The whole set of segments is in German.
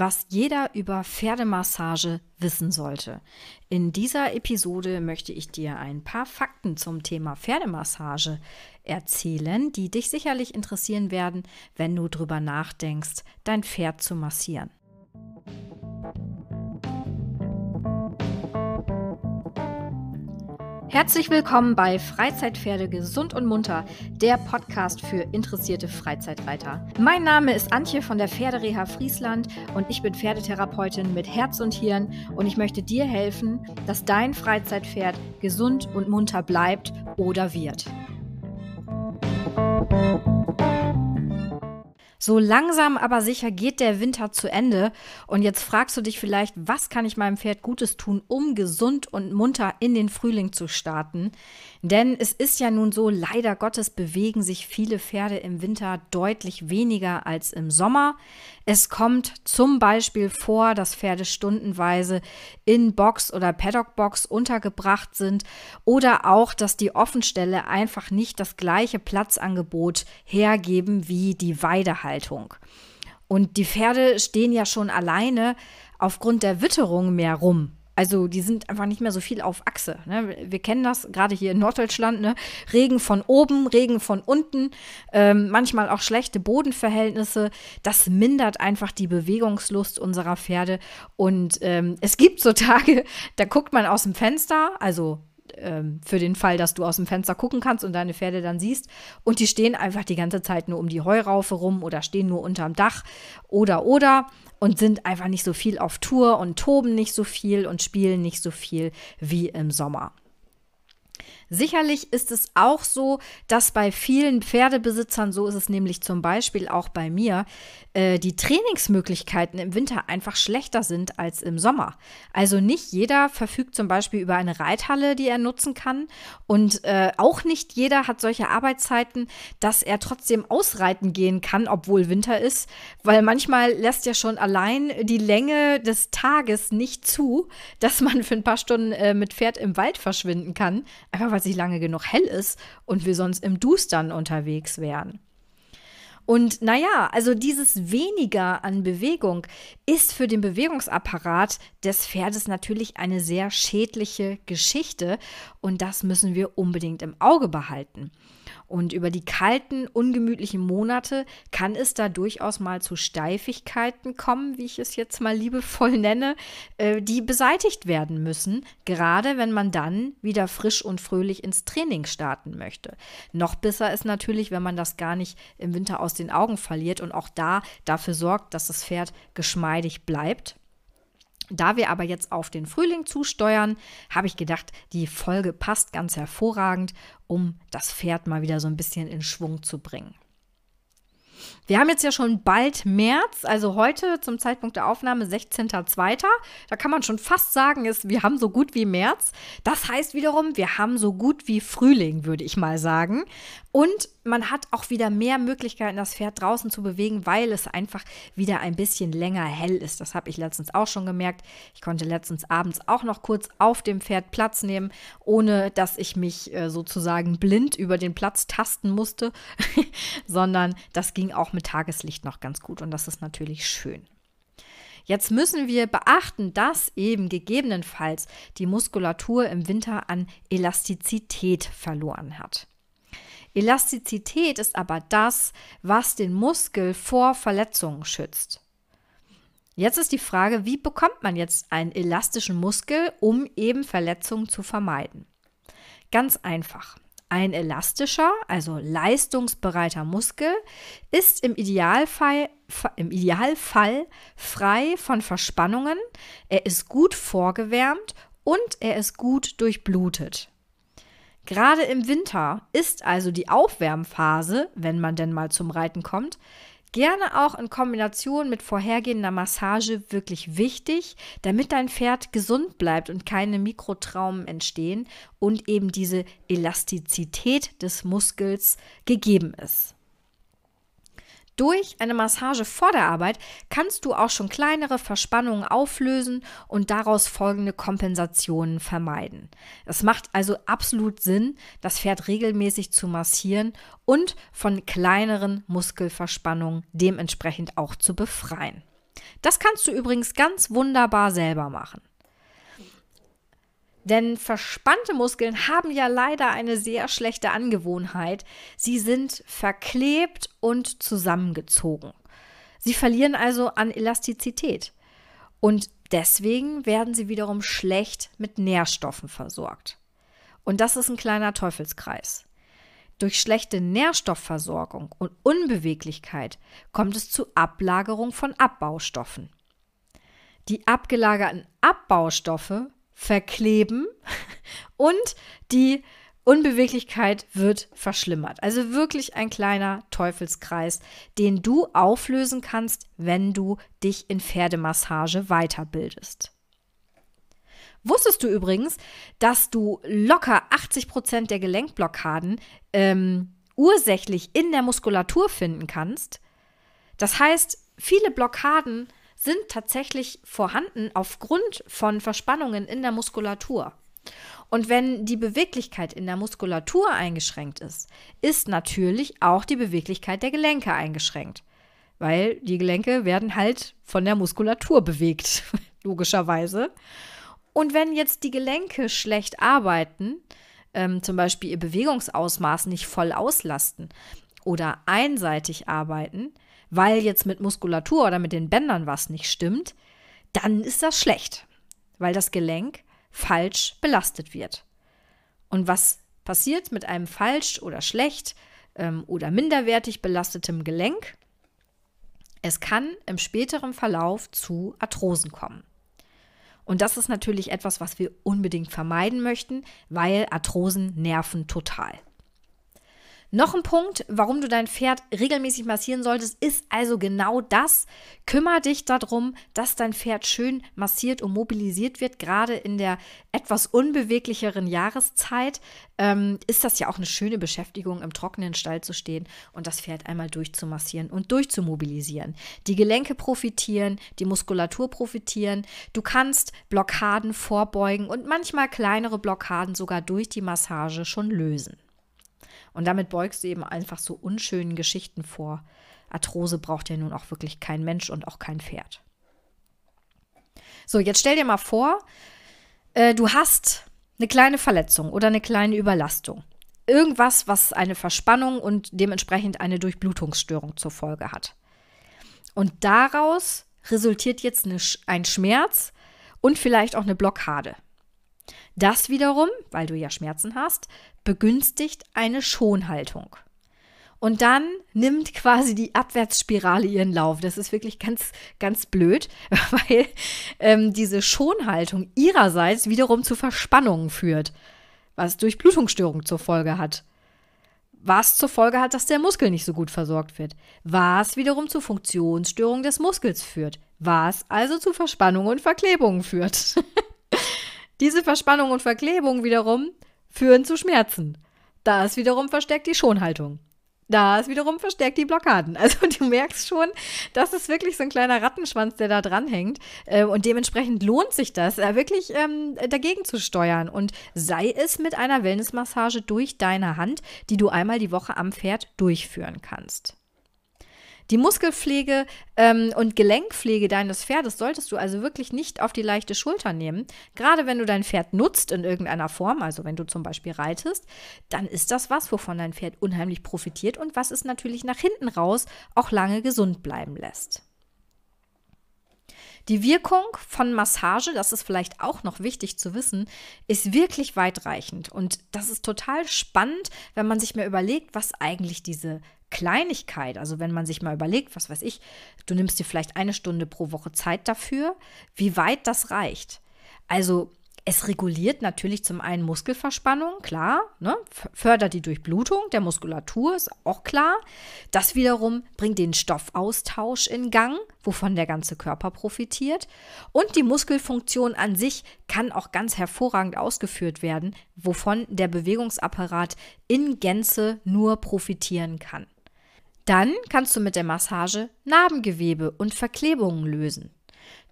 was jeder über Pferdemassage wissen sollte. In dieser Episode möchte ich dir ein paar Fakten zum Thema Pferdemassage erzählen, die dich sicherlich interessieren werden, wenn du drüber nachdenkst, dein Pferd zu massieren. Herzlich willkommen bei Freizeitpferde gesund und munter, der Podcast für interessierte Freizeitreiter. Mein Name ist Antje von der Pferdereha Friesland und ich bin Pferdetherapeutin mit Herz und Hirn und ich möchte dir helfen, dass dein Freizeitpferd gesund und munter bleibt oder wird. So langsam aber sicher geht der Winter zu Ende und jetzt fragst du dich vielleicht, was kann ich meinem Pferd Gutes tun, um gesund und munter in den Frühling zu starten? Denn es ist ja nun so, leider Gottes bewegen sich viele Pferde im Winter deutlich weniger als im Sommer. Es kommt zum Beispiel vor, dass Pferde stundenweise in Box oder Paddockbox untergebracht sind oder auch, dass die Offenstelle einfach nicht das gleiche Platzangebot hergeben wie die Weidehaltung. Und die Pferde stehen ja schon alleine aufgrund der Witterung mehr rum. Also die sind einfach nicht mehr so viel auf Achse. Ne? Wir kennen das gerade hier in Norddeutschland. Ne? Regen von oben, Regen von unten, ähm, manchmal auch schlechte Bodenverhältnisse. Das mindert einfach die Bewegungslust unserer Pferde. Und ähm, es gibt so Tage, da guckt man aus dem Fenster, also ähm, für den Fall, dass du aus dem Fenster gucken kannst und deine Pferde dann siehst. Und die stehen einfach die ganze Zeit nur um die Heuraufe rum oder stehen nur unterm Dach oder oder und sind einfach nicht so viel auf Tour und toben nicht so viel und spielen nicht so viel wie im Sommer. Sicherlich ist es auch so, dass bei vielen Pferdebesitzern, so ist es nämlich zum Beispiel auch bei mir, äh, die Trainingsmöglichkeiten im Winter einfach schlechter sind als im Sommer. Also nicht jeder verfügt zum Beispiel über eine Reithalle, die er nutzen kann. Und äh, auch nicht jeder hat solche Arbeitszeiten, dass er trotzdem ausreiten gehen kann, obwohl Winter ist. Weil manchmal lässt ja schon allein die Länge des Tages nicht zu, dass man für ein paar Stunden äh, mit Pferd im Wald verschwinden kann. Einfach weil es lange genug hell ist und wir sonst im Dustern unterwegs wären. Und naja, also dieses weniger an Bewegung ist für den Bewegungsapparat des Pferdes natürlich eine sehr schädliche Geschichte und das müssen wir unbedingt im Auge behalten. Und über die kalten, ungemütlichen Monate kann es da durchaus mal zu Steifigkeiten kommen, wie ich es jetzt mal liebevoll nenne, äh, die beseitigt werden müssen, gerade wenn man dann wieder frisch und fröhlich ins Training starten möchte. Noch besser ist natürlich, wenn man das gar nicht im Winter aus den Augen verliert und auch da dafür sorgt, dass das Pferd geschmeidig bleibt. Da wir aber jetzt auf den Frühling zusteuern, habe ich gedacht, die Folge passt ganz hervorragend, um das Pferd mal wieder so ein bisschen in Schwung zu bringen. Wir haben jetzt ja schon bald März, also heute zum Zeitpunkt der Aufnahme 16.02. Da kann man schon fast sagen, ist, wir haben so gut wie März. Das heißt wiederum, wir haben so gut wie Frühling, würde ich mal sagen. Und man hat auch wieder mehr Möglichkeiten, das Pferd draußen zu bewegen, weil es einfach wieder ein bisschen länger hell ist. Das habe ich letztens auch schon gemerkt. Ich konnte letztens abends auch noch kurz auf dem Pferd Platz nehmen, ohne dass ich mich äh, sozusagen blind über den Platz tasten musste, sondern das ging auch mit Tageslicht noch ganz gut und das ist natürlich schön. Jetzt müssen wir beachten, dass eben gegebenenfalls die Muskulatur im Winter an Elastizität verloren hat. Elastizität ist aber das, was den Muskel vor Verletzungen schützt. Jetzt ist die Frage, wie bekommt man jetzt einen elastischen Muskel, um eben Verletzungen zu vermeiden? Ganz einfach. Ein elastischer, also leistungsbereiter Muskel ist im Idealfall, im Idealfall frei von Verspannungen, er ist gut vorgewärmt und er ist gut durchblutet. Gerade im Winter ist also die Aufwärmphase, wenn man denn mal zum Reiten kommt, gerne auch in Kombination mit vorhergehender Massage wirklich wichtig, damit dein Pferd gesund bleibt und keine Mikrotraumen entstehen und eben diese Elastizität des Muskels gegeben ist. Durch eine Massage vor der Arbeit kannst du auch schon kleinere Verspannungen auflösen und daraus folgende Kompensationen vermeiden. Es macht also absolut Sinn, das Pferd regelmäßig zu massieren und von kleineren Muskelverspannungen dementsprechend auch zu befreien. Das kannst du übrigens ganz wunderbar selber machen. Denn verspannte Muskeln haben ja leider eine sehr schlechte Angewohnheit. Sie sind verklebt und zusammengezogen. Sie verlieren also an Elastizität. Und deswegen werden sie wiederum schlecht mit Nährstoffen versorgt. Und das ist ein kleiner Teufelskreis. Durch schlechte Nährstoffversorgung und Unbeweglichkeit kommt es zu Ablagerung von Abbaustoffen. Die abgelagerten Abbaustoffe verkleben und die Unbeweglichkeit wird verschlimmert. Also wirklich ein kleiner Teufelskreis, den du auflösen kannst, wenn du dich in Pferdemassage weiterbildest. Wusstest du übrigens, dass du locker 80 Prozent der Gelenkblockaden ähm, ursächlich in der Muskulatur finden kannst? Das heißt, viele Blockaden sind tatsächlich vorhanden aufgrund von Verspannungen in der Muskulatur. Und wenn die Beweglichkeit in der Muskulatur eingeschränkt ist, ist natürlich auch die Beweglichkeit der Gelenke eingeschränkt. Weil die Gelenke werden halt von der Muskulatur bewegt, logischerweise. Und wenn jetzt die Gelenke schlecht arbeiten, ähm, zum Beispiel ihr Bewegungsausmaß nicht voll auslasten oder einseitig arbeiten, weil jetzt mit Muskulatur oder mit den Bändern was nicht stimmt, dann ist das schlecht, weil das Gelenk falsch belastet wird. Und was passiert mit einem falsch oder schlecht ähm, oder minderwertig belastetem Gelenk? Es kann im späteren Verlauf zu Arthrosen kommen. Und das ist natürlich etwas, was wir unbedingt vermeiden möchten, weil Arthrosen nerven total. Noch ein Punkt, warum du dein Pferd regelmäßig massieren solltest, ist also genau das. Kümmer dich darum, dass dein Pferd schön massiert und mobilisiert wird. Gerade in der etwas unbeweglicheren Jahreszeit ähm, ist das ja auch eine schöne Beschäftigung, im trockenen Stall zu stehen und das Pferd einmal durchzumassieren und durchzumobilisieren. Die Gelenke profitieren, die Muskulatur profitieren. Du kannst Blockaden vorbeugen und manchmal kleinere Blockaden sogar durch die Massage schon lösen. Und damit beugst du eben einfach so unschönen Geschichten vor. Arthrose braucht ja nun auch wirklich kein Mensch und auch kein Pferd. So, jetzt stell dir mal vor, äh, du hast eine kleine Verletzung oder eine kleine Überlastung. Irgendwas, was eine Verspannung und dementsprechend eine Durchblutungsstörung zur Folge hat. Und daraus resultiert jetzt eine, ein Schmerz und vielleicht auch eine Blockade. Das wiederum, weil du ja Schmerzen hast, begünstigt eine Schonhaltung. Und dann nimmt quasi die Abwärtsspirale ihren Lauf. Das ist wirklich ganz, ganz blöd, weil ähm, diese Schonhaltung ihrerseits wiederum zu Verspannungen führt, was Durchblutungsstörung zur Folge hat. Was zur Folge hat, dass der Muskel nicht so gut versorgt wird. Was wiederum zu Funktionsstörungen des Muskels führt. Was also zu Verspannungen und Verklebungen führt. Diese Verspannung und Verklebung wiederum führen zu Schmerzen. Das wiederum verstärkt die Schonhaltung. Das wiederum verstärkt die Blockaden. Also du merkst schon, das ist wirklich so ein kleiner Rattenschwanz, der da dranhängt. Äh, und dementsprechend lohnt sich das, äh, wirklich ähm, dagegen zu steuern. Und sei es mit einer Wellnessmassage durch deine Hand, die du einmal die Woche am Pferd durchführen kannst. Die Muskelpflege ähm, und Gelenkpflege deines Pferdes solltest du also wirklich nicht auf die leichte Schulter nehmen. Gerade wenn du dein Pferd nutzt in irgendeiner Form, also wenn du zum Beispiel reitest, dann ist das was, wovon dein Pferd unheimlich profitiert und was es natürlich nach hinten raus auch lange gesund bleiben lässt. Die Wirkung von Massage, das ist vielleicht auch noch wichtig zu wissen, ist wirklich weitreichend. Und das ist total spannend, wenn man sich mal überlegt, was eigentlich diese Kleinigkeit, also wenn man sich mal überlegt, was weiß ich, du nimmst dir vielleicht eine Stunde pro Woche Zeit dafür, wie weit das reicht. Also es reguliert natürlich zum einen Muskelverspannung, klar, ne? fördert die Durchblutung der Muskulatur, ist auch klar. Das wiederum bringt den Stoffaustausch in Gang, wovon der ganze Körper profitiert. Und die Muskelfunktion an sich kann auch ganz hervorragend ausgeführt werden, wovon der Bewegungsapparat in Gänze nur profitieren kann. Dann kannst du mit der Massage Narbengewebe und Verklebungen lösen.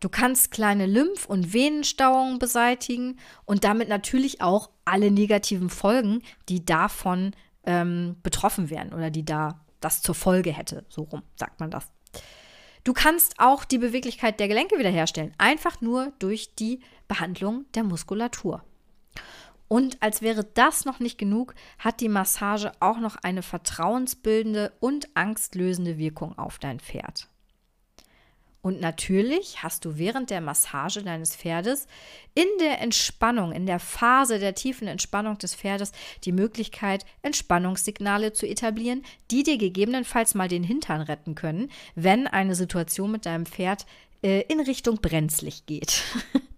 Du kannst kleine Lymph- und Venenstauungen beseitigen und damit natürlich auch alle negativen Folgen, die davon ähm, betroffen wären oder die da das zur Folge hätte. So rum sagt man das. Du kannst auch die Beweglichkeit der Gelenke wiederherstellen, einfach nur durch die Behandlung der Muskulatur. Und als wäre das noch nicht genug, hat die Massage auch noch eine vertrauensbildende und angstlösende Wirkung auf dein Pferd. Und natürlich hast du während der Massage deines Pferdes in der Entspannung, in der Phase der tiefen Entspannung des Pferdes die Möglichkeit, Entspannungssignale zu etablieren, die dir gegebenenfalls mal den Hintern retten können, wenn eine Situation mit deinem Pferd äh, in Richtung brenzlig geht.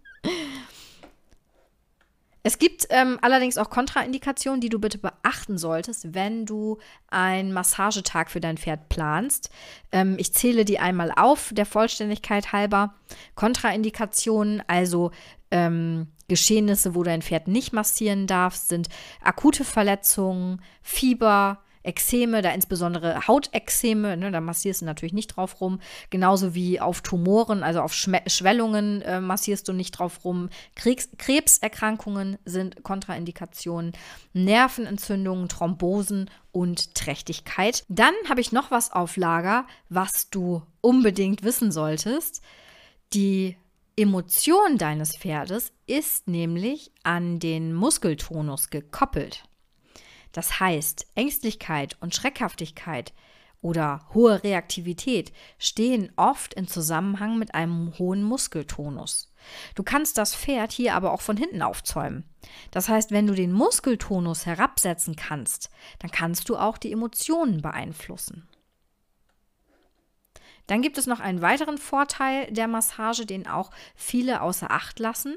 Es gibt ähm, allerdings auch Kontraindikationen, die du bitte beachten solltest, wenn du einen Massagetag für dein Pferd planst. Ähm, ich zähle die einmal auf, der Vollständigkeit halber. Kontraindikationen, also ähm, Geschehnisse, wo dein Pferd nicht massieren darfst, sind akute Verletzungen, Fieber, Ekzeme, da insbesondere Hautexzeme, ne, da massierst du natürlich nicht drauf rum. Genauso wie auf Tumoren, also auf Schme Schwellungen äh, massierst du nicht drauf rum. Kriegs Krebserkrankungen sind Kontraindikationen, Nervenentzündungen, Thrombosen und Trächtigkeit. Dann habe ich noch was auf Lager, was du unbedingt wissen solltest. Die Emotion deines Pferdes ist nämlich an den Muskeltonus gekoppelt. Das heißt, Ängstlichkeit und Schreckhaftigkeit oder hohe Reaktivität stehen oft in Zusammenhang mit einem hohen Muskeltonus. Du kannst das Pferd hier aber auch von hinten aufzäumen. Das heißt, wenn du den Muskeltonus herabsetzen kannst, dann kannst du auch die Emotionen beeinflussen. Dann gibt es noch einen weiteren Vorteil der Massage, den auch viele außer Acht lassen.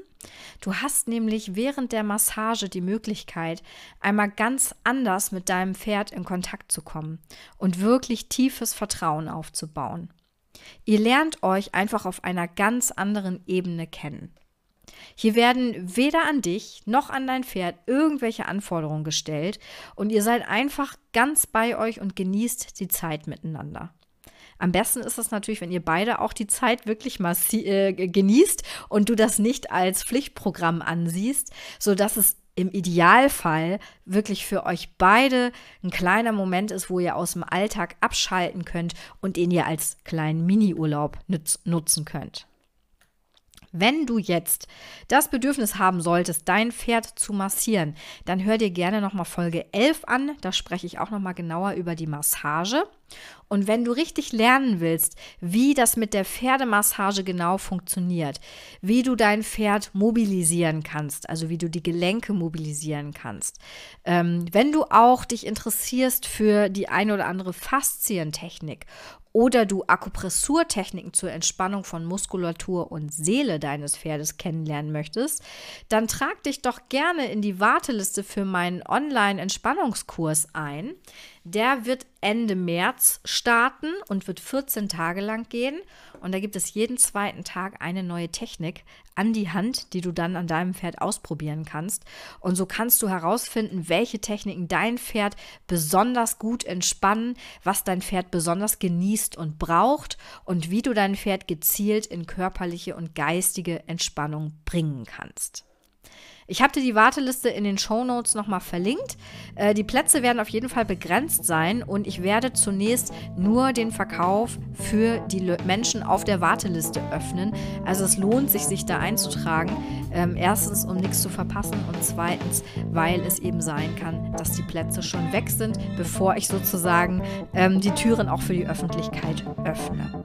Du hast nämlich während der Massage die Möglichkeit, einmal ganz anders mit deinem Pferd in Kontakt zu kommen und wirklich tiefes Vertrauen aufzubauen. Ihr lernt euch einfach auf einer ganz anderen Ebene kennen. Hier werden weder an dich noch an dein Pferd irgendwelche Anforderungen gestellt und ihr seid einfach ganz bei euch und genießt die Zeit miteinander. Am besten ist es natürlich, wenn ihr beide auch die Zeit wirklich mal äh, genießt und du das nicht als Pflichtprogramm ansiehst, sodass es im Idealfall wirklich für euch beide ein kleiner Moment ist, wo ihr aus dem Alltag abschalten könnt und den ihr als kleinen Mini-Urlaub nutzen könnt. Wenn du jetzt das Bedürfnis haben solltest, dein Pferd zu massieren, dann hör dir gerne nochmal Folge 11 an. Da spreche ich auch nochmal genauer über die Massage. Und wenn du richtig lernen willst, wie das mit der Pferdemassage genau funktioniert, wie du dein Pferd mobilisieren kannst, also wie du die Gelenke mobilisieren kannst, ähm, wenn du auch dich interessierst für die eine oder andere Faszientechnik oder du Akupressurtechniken zur Entspannung von Muskulatur und Seele deines Pferdes kennenlernen möchtest, dann trag dich doch gerne in die Warteliste für meinen Online-Entspannungskurs ein. Der wird Ende März starten und wird 14 Tage lang gehen. Und da gibt es jeden zweiten Tag eine neue Technik an die Hand, die du dann an deinem Pferd ausprobieren kannst. Und so kannst du herausfinden, welche Techniken dein Pferd besonders gut entspannen, was dein Pferd besonders genießt und braucht und wie du dein Pferd gezielt in körperliche und geistige Entspannung bringen kannst. Ich habe dir die Warteliste in den Show Notes nochmal verlinkt. Äh, die Plätze werden auf jeden Fall begrenzt sein und ich werde zunächst nur den Verkauf für die Le Menschen auf der Warteliste öffnen. Also es lohnt sich, sich da einzutragen. Ähm, erstens, um nichts zu verpassen und zweitens, weil es eben sein kann, dass die Plätze schon weg sind, bevor ich sozusagen ähm, die Türen auch für die Öffentlichkeit öffne.